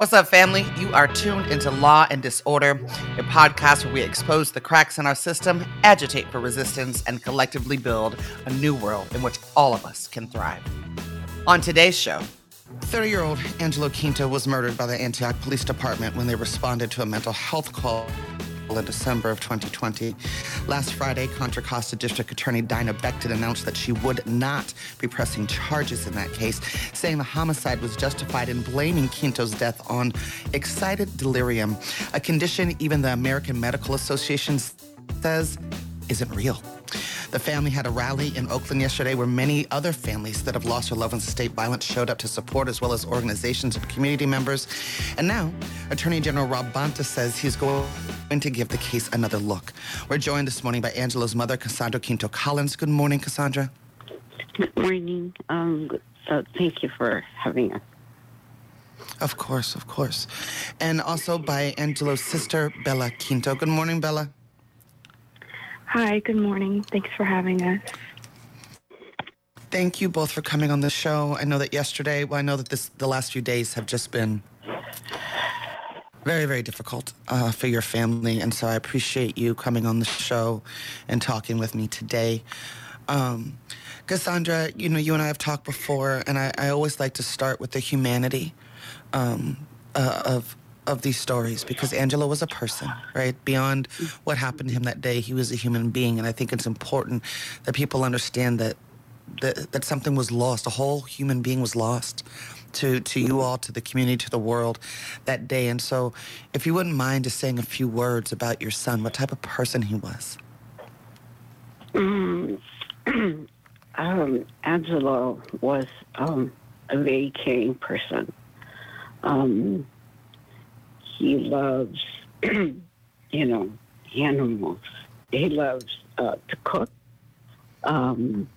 What's up, family? You are tuned into Law and Disorder, a podcast where we expose the cracks in our system, agitate for resistance, and collectively build a new world in which all of us can thrive. On today's show, 30 year old Angelo Quinto was murdered by the Antioch Police Department when they responded to a mental health call in December of 2020. Last Friday, Contra Costa District Attorney Diana Becton announced that she would not be pressing charges in that case, saying the homicide was justified in blaming Quinto's death on excited delirium, a condition even the American Medical Association says isn't real. The family had a rally in Oakland yesterday where many other families that have lost their loved ones to state violence showed up to support, as well as organizations and community members. And now, Attorney General Rob Bonta says he's going to give the case another look. We're joined this morning by Angelo's mother, Cassandra Quinto Collins. Good morning, Cassandra. Good morning. Um, uh, thank you for having us. Of course, of course. And also by Angelo's sister, Bella Quinto. Good morning, Bella. Hi, good morning. Thanks for having us. Thank you both for coming on the show. I know that yesterday, well, I know that this the last few days have just been very, very difficult uh, for your family, and so I appreciate you coming on the show and talking with me today. Um, Cassandra, you know, you and I have talked before, and I, I always like to start with the humanity um, uh, of of these stories because Angelo was a person, right? Beyond what happened to him that day, he was a human being, and I think it's important that people understand that that, that something was lost. A whole human being was lost to to you all, to the community, to the world that day. And so, if you wouldn't mind just saying a few words about your son, what type of person he was. um, Angelo was um, a very caring person. Um, he loves, you know, animals. He loves uh, to cook. Um,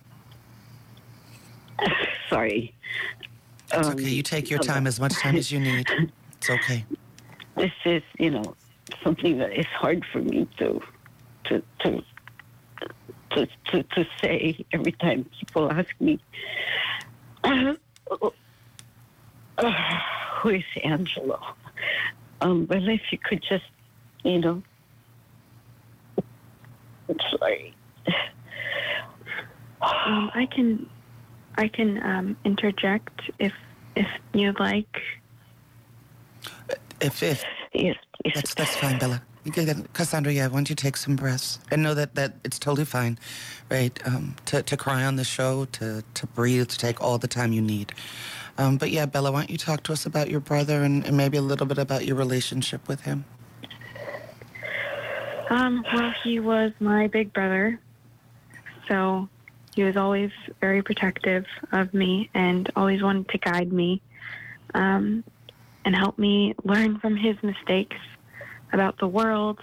sorry. It's okay. You take your time, as much time as you need. It's okay. This is, you know, something that is hard for me to, to, to, to, to, to say every time people ask me, uh, who is Angelo? Um, but if you could just, you know, I'm sorry. Um, I can, I can um, interject if if you'd like. If if Yes, yes. That's that's fine, Bella. You Cassandra, yeah, why don't you take some breaths? And know that, that it's totally fine, right? Um, to, to cry on the show, to, to breathe, to take all the time you need. Um, but yeah, Bella, why don't you talk to us about your brother and, and maybe a little bit about your relationship with him? Um, well, he was my big brother, so he was always very protective of me and always wanted to guide me um, and help me learn from his mistakes about the world,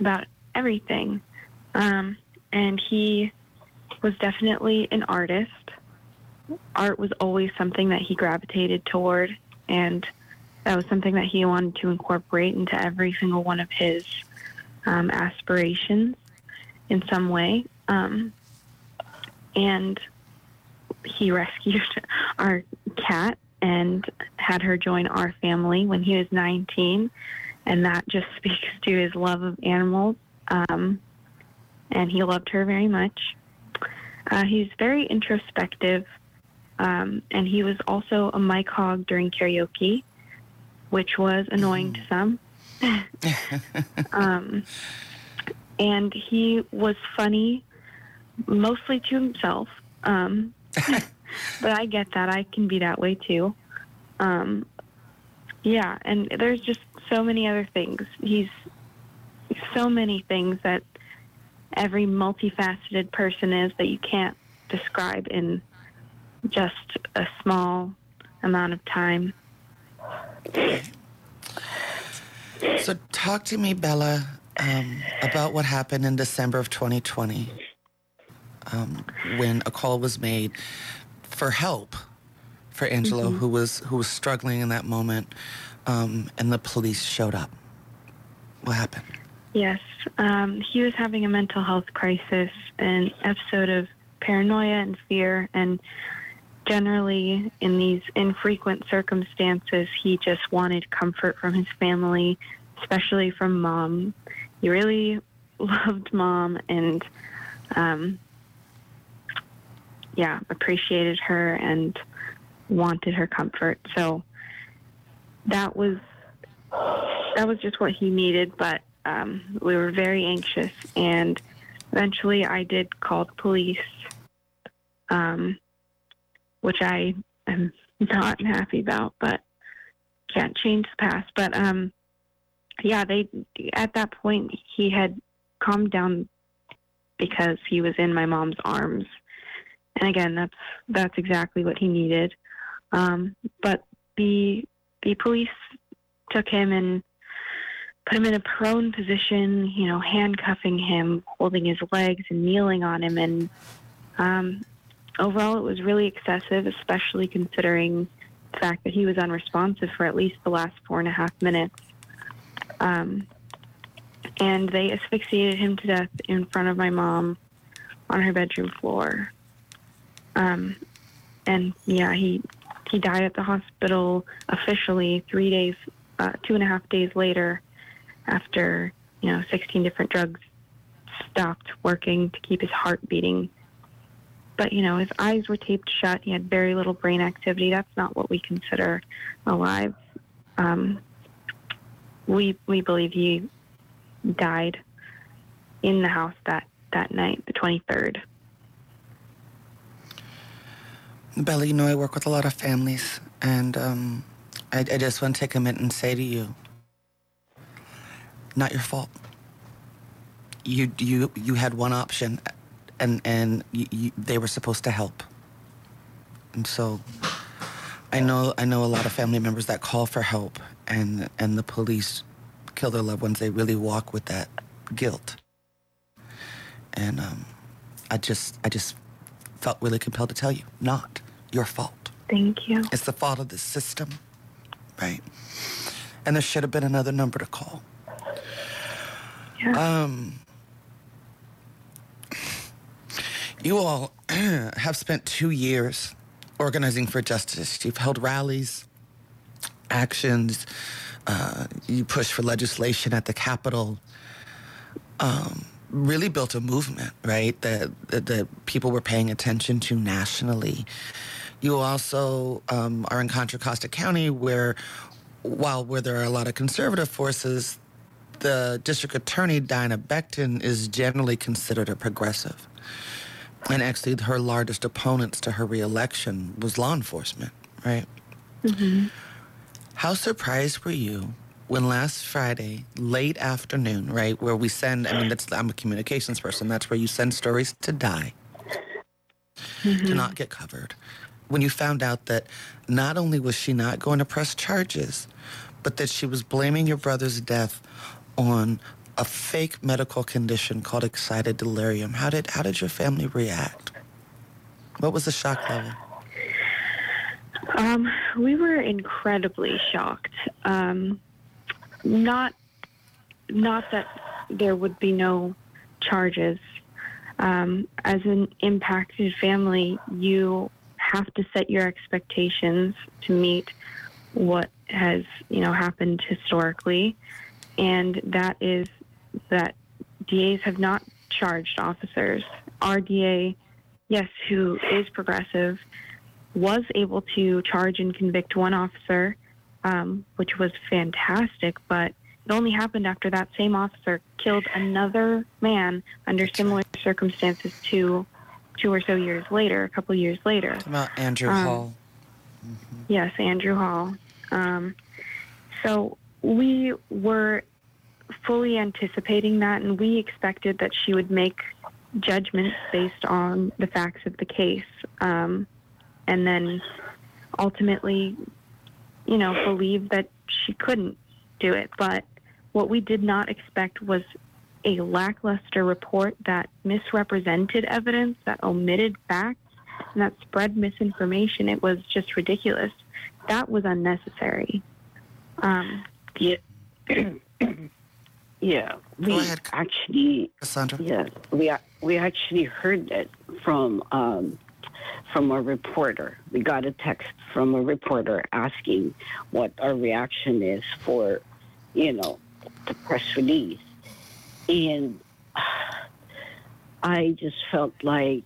about everything. Um, and he was definitely an artist. Art was always something that he gravitated toward, and that was something that he wanted to incorporate into every single one of his um, aspirations in some way. Um, and he rescued our cat and had her join our family when he was 19. And that just speaks to his love of animals. Um, and he loved her very much. Uh, he's very introspective. Um, and he was also a mic hog during karaoke, which was annoying to some. um, and he was funny mostly to himself. Um, but I get that. I can be that way too. Um, yeah, and there's just so many other things. He's so many things that every multifaceted person is that you can't describe in just a small amount of time. So talk to me, Bella, um, about what happened in December of 2020 um, when a call was made for help for Angelo, who was who was struggling in that moment, um, and the police showed up. What happened? Yes, um, he was having a mental health crisis, an episode of paranoia and fear, and generally, in these infrequent circumstances, he just wanted comfort from his family, especially from mom. He really loved mom and, um, yeah, appreciated her and wanted her comfort. So that was that was just what he needed. But um, we were very anxious, and eventually, I did call the police, um, which I am not happy about, but can't change the past. But um, yeah, they at that point he had calmed down because he was in my mom's arms, and again, that's that's exactly what he needed. Um, but the the police took him and put him in a prone position, you know, handcuffing him, holding his legs and kneeling on him. And um, overall, it was really excessive, especially considering the fact that he was unresponsive for at least the last four and a half minutes. Um, and they asphyxiated him to death in front of my mom on her bedroom floor. Um, and yeah, he he died at the hospital officially three days, uh, two and a half days later, after you know 16 different drugs stopped working to keep his heart beating. But you know his eyes were taped shut. He had very little brain activity. That's not what we consider alive. Um, we we believe he died in the house that that night, the 23rd. Bella, you know I work with a lot of families, and um, I, I just want to take a minute and say to you, not your fault. You you you had one option, and and you, you, they were supposed to help. And so, I know I know a lot of family members that call for help, and and the police kill their loved ones. They really walk with that guilt. And um, I just I just felt really compelled to tell you, not your fault. Thank you. It's the fault of the system, right? And there should have been another number to call. Yeah. Um, you all have spent two years organizing for justice. You've held rallies, actions, uh, you pushed for legislation at the Capitol. Um, really built a movement, right? That, that, that people were paying attention to nationally. You also um, are in Contra Costa County, where while where there are a lot of conservative forces, the district attorney Diana Becton is generally considered a progressive. And actually, her largest opponents to her reelection was law enforcement, right? Mm-hmm. How surprised were you when last Friday, late afternoon, right, where we send, I mean, that's, I'm a communications person, that's where you send stories to die, Mm-hmm. to not get covered. When you found out that not only was she not going to press charges, but that she was blaming your brother's death on a fake medical condition called excited delirium. How did how did your family react? What was the shock level? Um, we were incredibly shocked. Um, not, not that there would be no charges. Um, as an impacted family, you have to set your expectations to meet what has, you know, happened historically, and that is that DAs have not charged officers. Our DA, yes, who is progressive, was able to charge and convict one officer, um, which was fantastic, but it only happened after that same officer killed another man under similar circumstances two, two or so years later, a couple years later. About Andrew Um, Hall. Yes, Andrew Hall. Um, so we were fully anticipating that, and we expected that she would make judgments based on the facts of the case, um, and then ultimately, you know, believe that she couldn't do it. But what we did not expect was a lackluster report that misrepresented evidence, that omitted facts, and that spread misinformation. It was just ridiculous. That was unnecessary. Um, Yeah. yeah. We ahead. actually Cassandra? Yes, we we actually heard that from um, from a reporter. We got a text from a reporter asking what our reaction is for, you know, the press release. And I just felt like,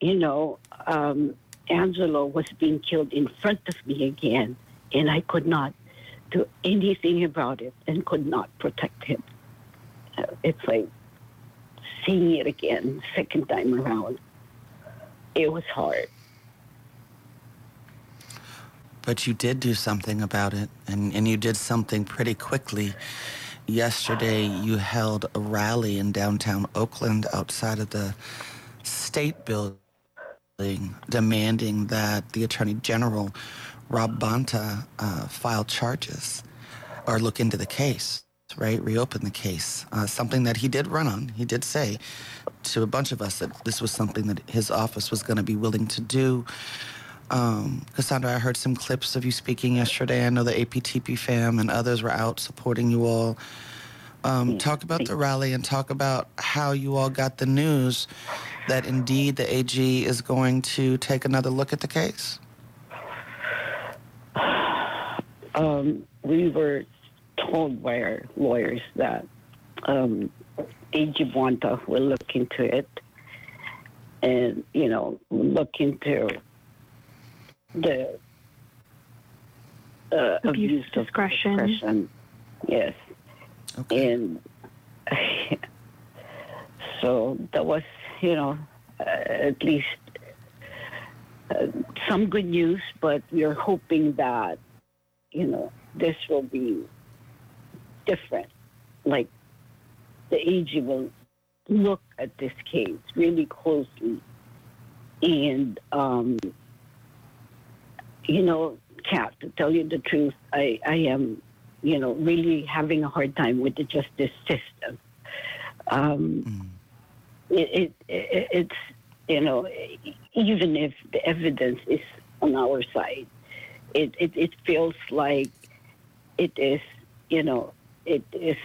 you know, um, Angelo was being killed in front of me again, and I could not do anything about it and could not protect him. Uh, it's like seeing it again, second time around. It was hard. But you did do something about it, and, and you did something pretty quickly. Yesterday, you held a rally in downtown Oakland outside of the state building, demanding that the Attorney General, Rob Bonta, uh, file charges or look into the case right? Reopen the case. Uh, something that he did run on. He did say to a bunch of us that this was something that his office was going to be willing to do. Um, Cassandra, I heard some clips of you speaking yesterday. I know the APTP fam and others were out supporting you all. Um, talk about the rally and talk about how you all got the news that indeed the AG is going to take another look at the case. Um, we were told by our lawyers that um, AG Bonta will look into it and, you know, look into the uh, abuse, abuse discretion. discretion. Yes. Okay. And so that was, you know, uh, at least uh, some good news, but we are hoping that, you know, this will be different. Like the AG will look at this case really closely. And, um, you know, Kat, to tell you the truth, I, I am, you know, really having a hard time with the justice system. Um, mm. it, it, it, it's, you know, even if the evidence is on our side, it, it, it feels like it is, you know, it is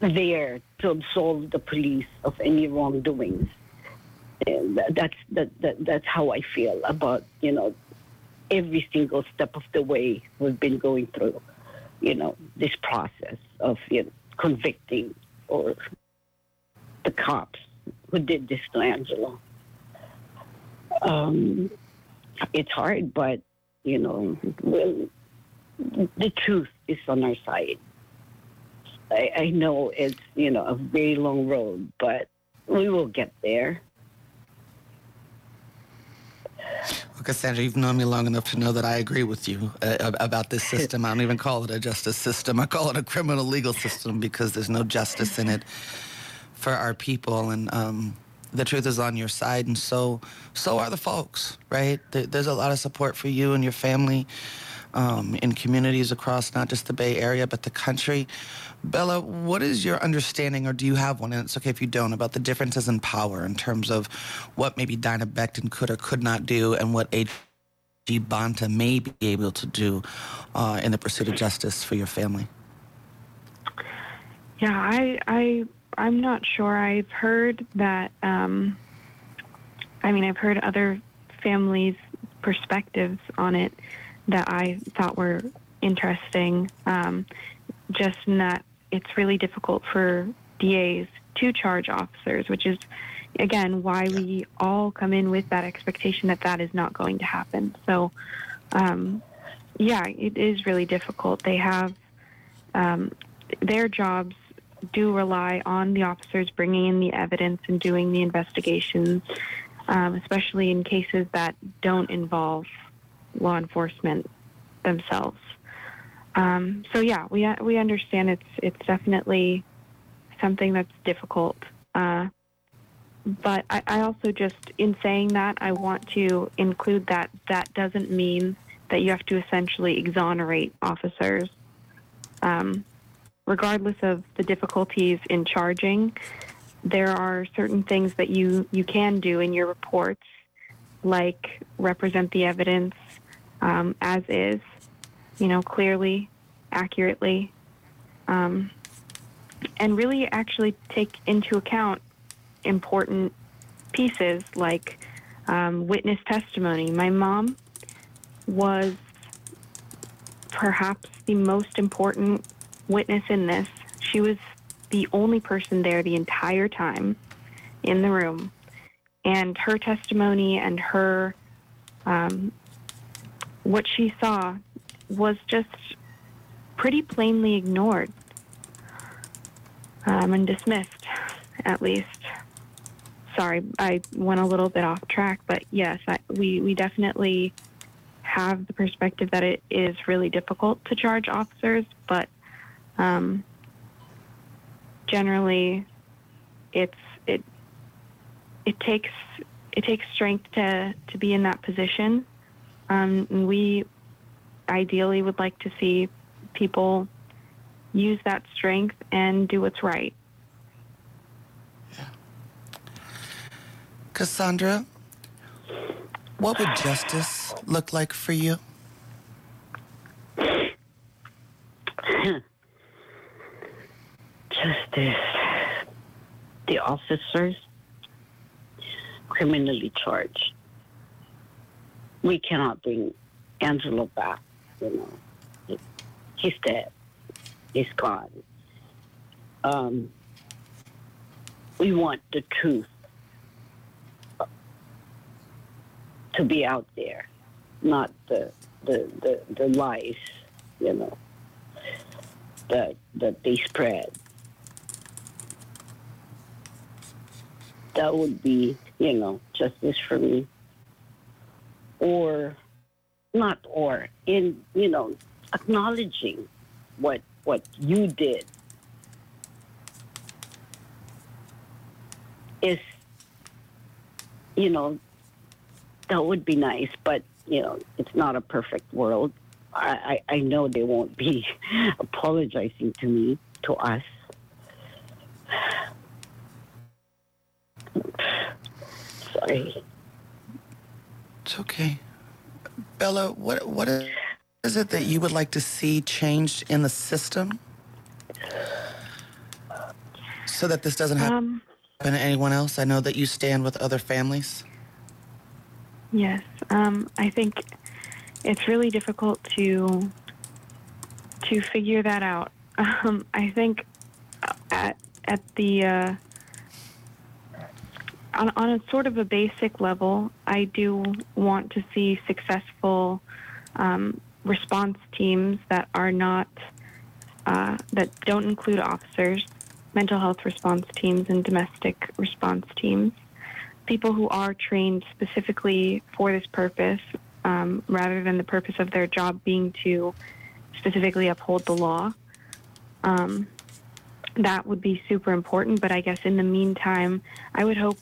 there to absolve the police of any wrongdoings. And that's that, that that's how I feel about you know every single step of the way we've been going through, you know, this process of you know, convicting or the cops who did this to Angelo. Um, it's hard, but you know, well, the truth is on our side. I, I know it's, you know, a very long road, but we will get there. Well, Cassandra, you've known me long enough to know that I agree with you uh, about this system. I don't even call it a justice system. I call it a criminal legal system because there's no justice in it for our people. And um, the truth is on your side, and so so are the folks, right? There's a lot of support for you and your family um, in communities across not just the Bay Area, but the country. Bella, what is your understanding, or do you have one, and it's okay if you don't, about the differences in power in terms of what maybe Diana Becton could or could not do and what AG Bonta may be able to do uh, in the pursuit of justice for your family? Yeah, I, I, I'm not sure. I've heard that. Um, I mean, I've heard other families' perspectives on it that I thought were interesting. Um, just in that it's really difficult for DAs to charge officers, which is, again, why we all come in with that expectation that that is not going to happen. So, um, yeah, it is really difficult. They have um, their jobs do rely on the officers bringing in the evidence and doing the investigations, um, especially in cases that don't involve law enforcement themselves. Um, so yeah, we we understand it's it's definitely something that's difficult. Uh, but I, I, also just in saying that I want to include that that doesn't mean that you have to essentially exonerate officers. Um, regardless of the difficulties in charging, there are certain things that you you can do in your reports, like represent the evidence um, as is, you know, clearly, accurately, um, and really actually take into account important pieces like um, witness testimony. My mom was perhaps the most important witness in this. She was the only person there the entire time in the room. And her testimony and her, um, what she saw was just pretty plainly ignored um, and dismissed, at least. Sorry, I went a little bit off track, but yes, I, we, we definitely have the perspective that it is really difficult to charge officers, but um, generally, it's it it takes it takes strength to to be in that position. Um, we ideally would like to see people use that strength and do what's right. Cassandra, what would justice look like for you? Justice. The officers criminally charged. We cannot bring Angelo back, you know. He's dead. He's gone. Um, we want the truth to be out there, not the the, the, the lies, you know, that that they spread. That would be, you know, justice for me. Or not or in, you know, acknowledging what what you did is you know that would be nice, but you know, it's not a perfect world. I, I, I know they won't be apologizing to me, to us. Sorry. It's okay. Bella, what what is it that you would like to see changed in the system so that this doesn't happen Um, to anyone else? I know that you stand with other families. Yes, um, I think it's really difficult to to figure that out. Um, I think at at the uh, on, on a sort of a basic level, I do want to see successful um, response teams that are not uh, that don't include officers, mental health response teams, and domestic response teams people who are trained specifically for this purpose, um, rather than the purpose of their job being to specifically uphold the law. Um, that would be super important, but I guess in the meantime, I would hope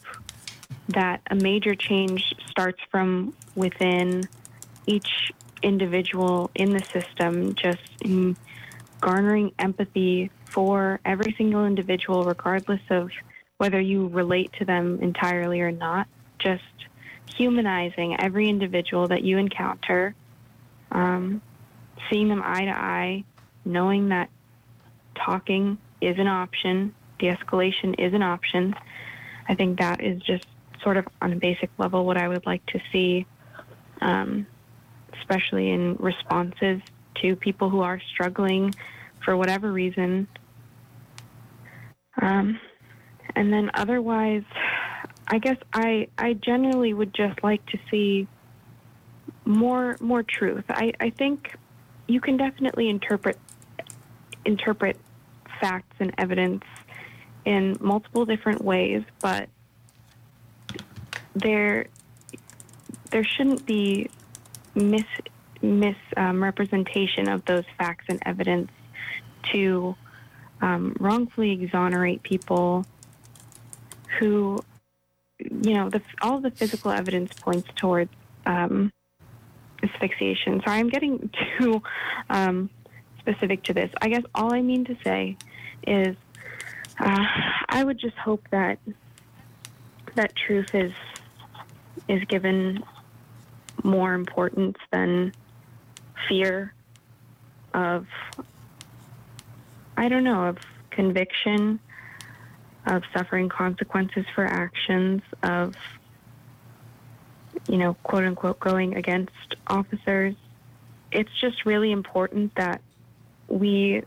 that a major change starts from within each individual in the system, just in garnering empathy for every single individual, regardless of whether you relate to them entirely or not, just humanizing every individual that you encounter, um, seeing them eye to eye, knowing that talking is an option, de escalation is an option. I think that is just sort of on a basic level what I would like to see, um, especially in responses to people who are struggling for whatever reason. Um, and then otherwise, I guess I I generally would just like to see more more truth. I, I think you can definitely interpret interpret facts and evidence in multiple different ways, but there there shouldn't be mis misrepresentation um, of those facts and evidence to um, wrongfully exonerate people who, you know, the, all the physical evidence points towards um, asphyxiation. Sorry, I'm getting too um, specific to this. I guess all I mean to say is uh, I would just hope that that truth is is given more importance than fear of I don't know of conviction of suffering consequences for actions, of you know, quote unquote, going against officers. It's just really important that we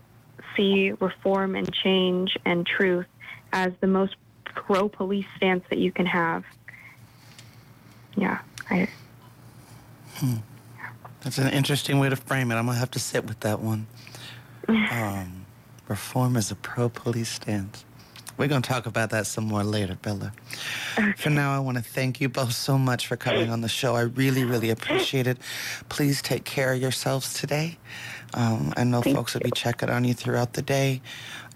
see reform and change and truth as the most pro police stance that you can have. Yeah, I. Hmm. That's an interesting way to frame it. I'm gonna have to sit with that one. Um, reform is a pro police stance. We're going to talk about that some more later, Bella. Okay. For now, I want to thank you both so much for coming on the show. I really, really appreciate it. Please take care of yourselves today. Um, I know thank folks you. will be checking on you throughout the day.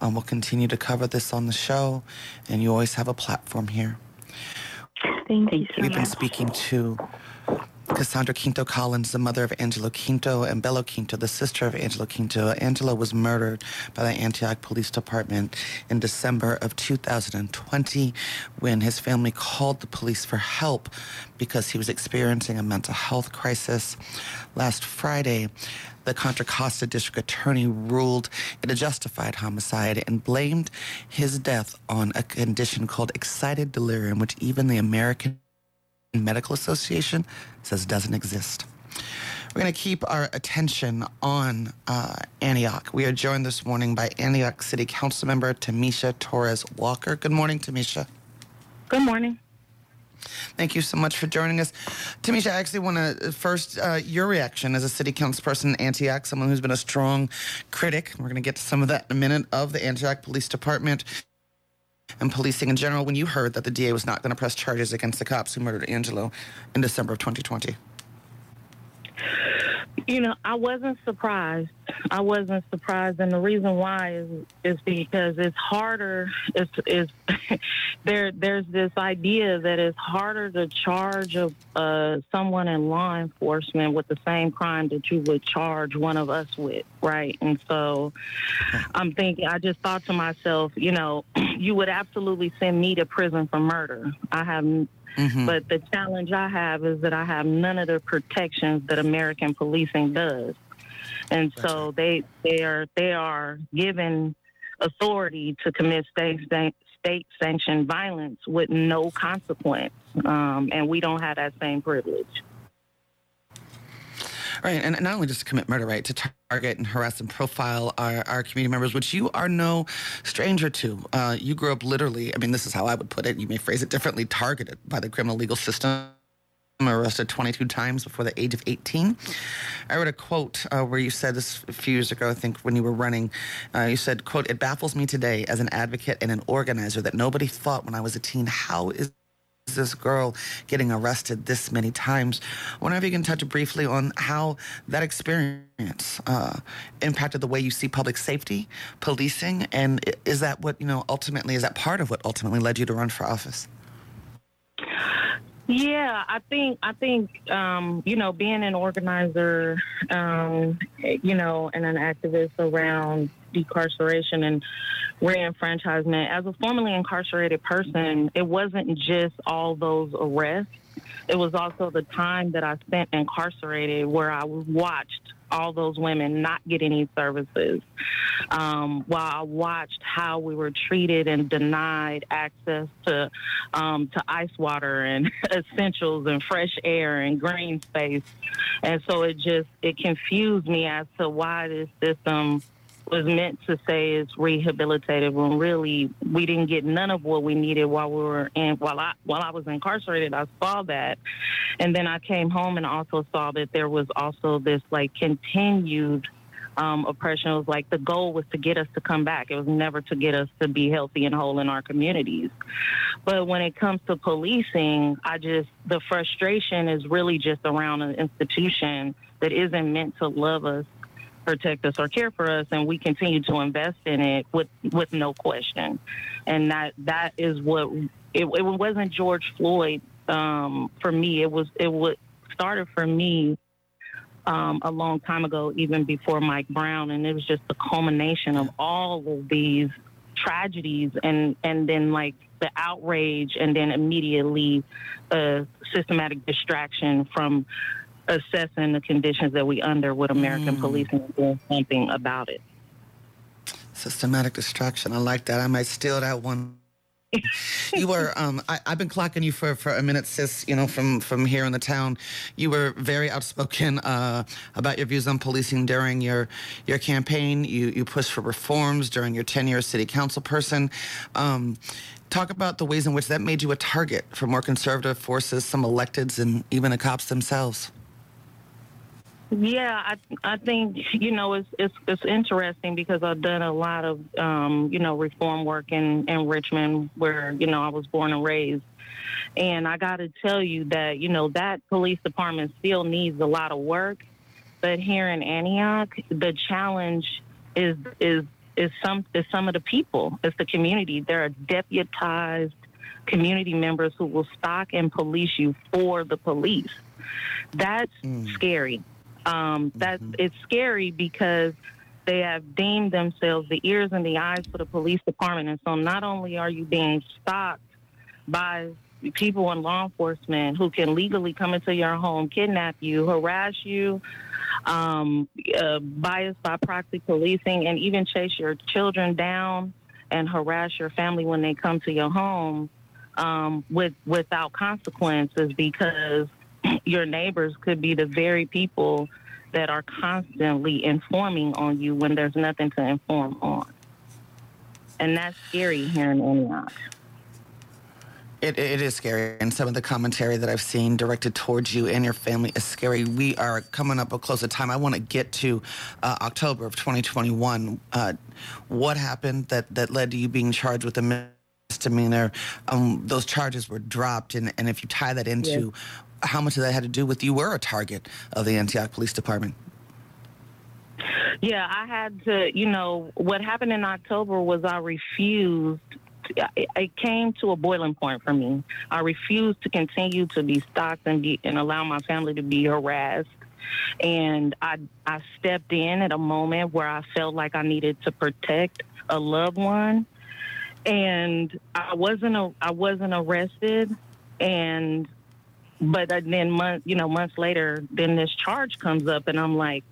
Um, we'll continue to cover this on the show, and you always have a platform here. Thank you. We've been speaking to Cassandra Quinto Collins, the mother of Angelo Quinto, and Bella Quinto, the sister of Angelo Quinto. Angelo was murdered by the Antioch Police Department in December of 2020 when his family called the police for help because he was experiencing a mental health crisis. Last Friday, the Contra Costa District Attorney ruled it a justified homicide and blamed his death on a condition called excited delirium, which even the American Medical Association says doesn't exist. We're going to keep our attention on uh, Antioch. We are joined this morning by Antioch City Council member Tamisha Torres Walker. Good morning, Tamisha. Good morning. Thank you so much for joining us. Tamisha, I actually want to uh, first uh, your reaction as a city council person in Antioch, someone who's been a strong critic. We're going to get to some of that in a minute of the Antioch Police Department and policing in general when you heard that the DA was not going to press charges against the cops who murdered Angelo in December of 2020? You know, I wasn't surprised. I wasn't surprised, and the reason why is is because it's harder. It's is there. There's this idea that it's harder to charge a, uh, someone in law enforcement with the same crime that you would charge one of us with, right? And so, I'm thinking. I just thought to myself, you know, you would absolutely send me to prison for murder. I have Mm-hmm. But the challenge I have is that I have none of the protections that American policing does. And That's so right. they they are they are given authority to commit state state sanctioned violence with no consequence, um, and we don't have that same privilege. Right, and not only just to commit murder, right, to target and harass and profile our, our community members, which you are no stranger to. Uh, you grew up literally, I mean, this is how I would put it, you may phrase it differently, targeted by the criminal legal system arrested 22 times before the age of 18. I read a quote uh, where you said this a few years ago, I think, when you were running. Uh, you said, quote, it baffles me today as an advocate and an organizer that nobody thought when I was a teen, how is this girl getting arrested this many times. I wonder if you can touch briefly on how that experience uh, impacted the way you see public safety, policing, and is that what, you know, ultimately, is that part of what ultimately led you to run for office? Yeah, I think I think um, you know being an organizer, um, you know, and an activist around decarceration and reenfranchisement. As a formerly incarcerated person, it wasn't just all those arrests. It was also the time that I spent incarcerated where I watched all those women not get any services, um, while I watched how we were treated and denied access to um, to ice water and essentials and fresh air and green space, and so it just it confused me as to why this system was meant to say is rehabilitative when really we didn't get none of what we needed while we were in while I while I was incarcerated I saw that. And then I came home and also saw that there was also this like continued um, oppression. It was like the goal was to get us to come back. It was never to get us to be healthy and whole in our communities. But when it comes to policing I just the frustration is really just around an institution that isn't meant to love us protect us or care for us, and we continue to invest in it with with no question. And that that is what it, it wasn't George Floyd um, for me. It was it was started for me um, a long time ago, even before Mike Brown, and it was just the culmination of all of these tragedies, and and then like the outrage, and then immediately a systematic distraction from assessing the conditions that we under with American mm. policing and doing something about it. Systematic destruction. I like that. I might steal that one you were. Um, I, have been clocking you for, for a minute, sis. You know, from from here in the town, you were very outspoken uh, about your views on policing during your your campaign. You you pushed for reforms during your tenure as city council person. Um, talk about the ways in which that made you a target for more conservative forces, some electeds, and even the cops themselves. Yeah, I I think you know it's it's it's interesting because I've done a lot of um, you know reform work in in Richmond where you know I was born and raised, and I got to tell you that you know that police department still needs a lot of work, but here in Antioch the challenge is is is some is some of the people, it's the community. There are deputized community members who will stalk and police you for the police. That's mm. scary um, that mm-hmm. it's scary because they have deemed themselves the ears and the eyes for the police department. And so not only are you being stalked by people in law enforcement who can legally come into your home, kidnap you, harass you, um, uh, bias by proxy policing, and even chase your children down and harass your family when they come to your home um, with without consequences because your neighbors could be the very people that are constantly informing on you when there's nothing to inform on. And that's scary here in Antioch. It, it is scary, and some of the commentary that I've seen directed towards you and your family is scary. We are coming up a closer time. I want to get to uh, October of 2021. Uh, what happened that, that led to you being charged with a misdemeanor? Um, those charges were dropped, and, and if you tie that into yes how much of that had to do with you were a target of the Antioch Police Department? Yeah, I had to, you know, what happened in October was I refused. It came to a boiling point for me. I refused to continue to be stalked and, be, and allow my family to be harassed. And I, I stepped in at a moment where I felt like I needed to protect a loved one. And I wasn't, a, I wasn't arrested. And but uh, then month you know months later then this charge comes up and i'm like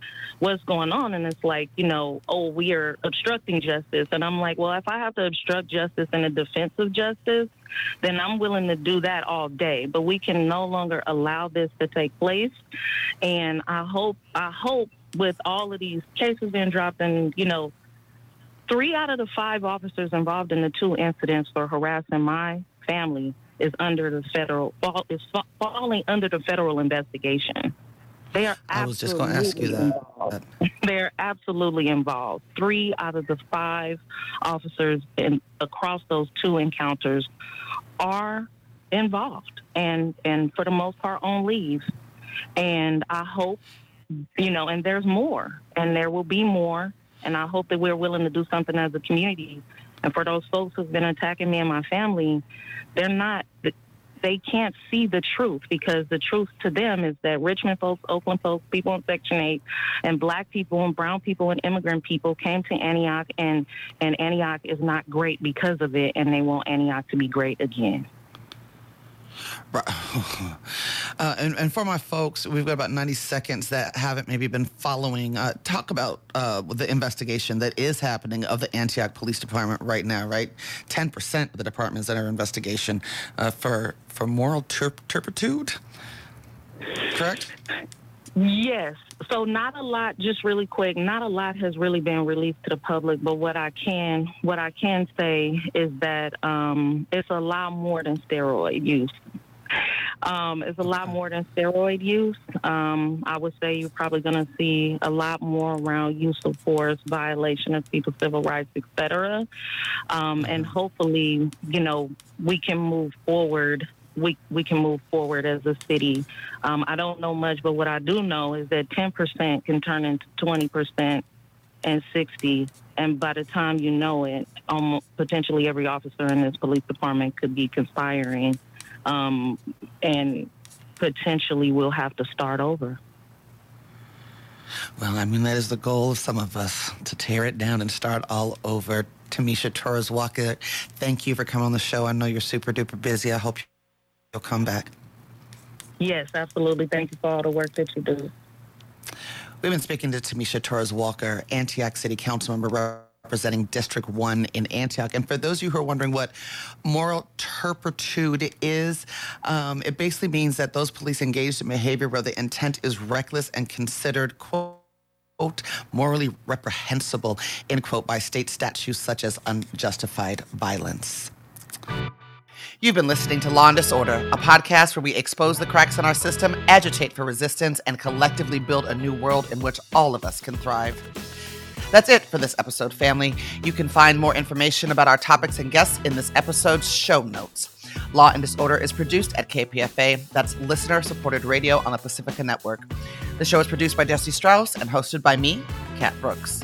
what's going on? And it's like you know oh we are obstructing justice. And i'm like well if i have to obstruct justice in a defense of justice then i'm willing to do that all day. But we can no longer allow this to take place. And i hope i hope with all of these cases being dropped and you know three out of the five officers involved in the two incidents for harassing my family is under the federal fall, is falling under the federal investigation. They are. I was just going to ask you that. They're absolutely involved. Three out of the five officers in, across those two encounters are involved, and and for the most part on leave. And I hope, you know, and there's more, and there will be more. And I hope that we're willing to do something as a community and for those folks who've been attacking me and my family, they're not, they can't see the truth because the truth to them is that Richmond folks, Oakland folks, people in Section 8, and black people and brown people and immigrant people came to Antioch, and, and Antioch is not great because of it, and they want Antioch to be great again. Uh, and, and, for my folks, we've got about 90 seconds that haven't maybe been following. Uh, talk about uh, the investigation that is happening of the Antioch Police Department right now, right? 10% of the department is under investigation uh, for, for moral turpitude, correct? Yes. So not a lot, just really quick, not a lot has really been released to the public, but what I can what I can say is that um, it's a lot more than steroid use. Um, it's a lot more than steroid use. Um, I would say you're probably going to see a lot more around use of force, violation of people's civil rights, etc. Um, and hopefully, you know, we can move forward we we can move forward as a city. Um, I don't know much, but what I do know is that 10% can turn into 20% and 60, and by the time you know it, almost potentially every officer in this police department could be conspiring, um, and potentially we'll have to start over. Well, I mean, that is the goal of some of us to tear it down and start all over. Tamisha Torres Walker, thank you for coming on the show. I know you're super duper busy. I hope you'll come back. Yes, absolutely. Thank you for all the work that you do. We've been speaking to Tamisha Torres Walker, Antioch City Council member representing District 1 in Antioch. And for those of you who are wondering what moral turpitude is, um, it basically means that those police engaged in behavior where the intent is reckless and considered, quote, quote, morally reprehensible, end quote, by state statutes such as unjustified violence. You've been listening to Law and Disorder, a podcast where we expose the cracks in our system, agitate for resistance, and collectively build a new world in which all of us can thrive. That's it for this episode, family. You can find more information about our topics and guests in this episode's show notes. Law and Disorder is produced at KPFA, that's listener supported radio on the Pacifica Network. The show is produced by Jesse Strauss and hosted by me, Kat Brooks.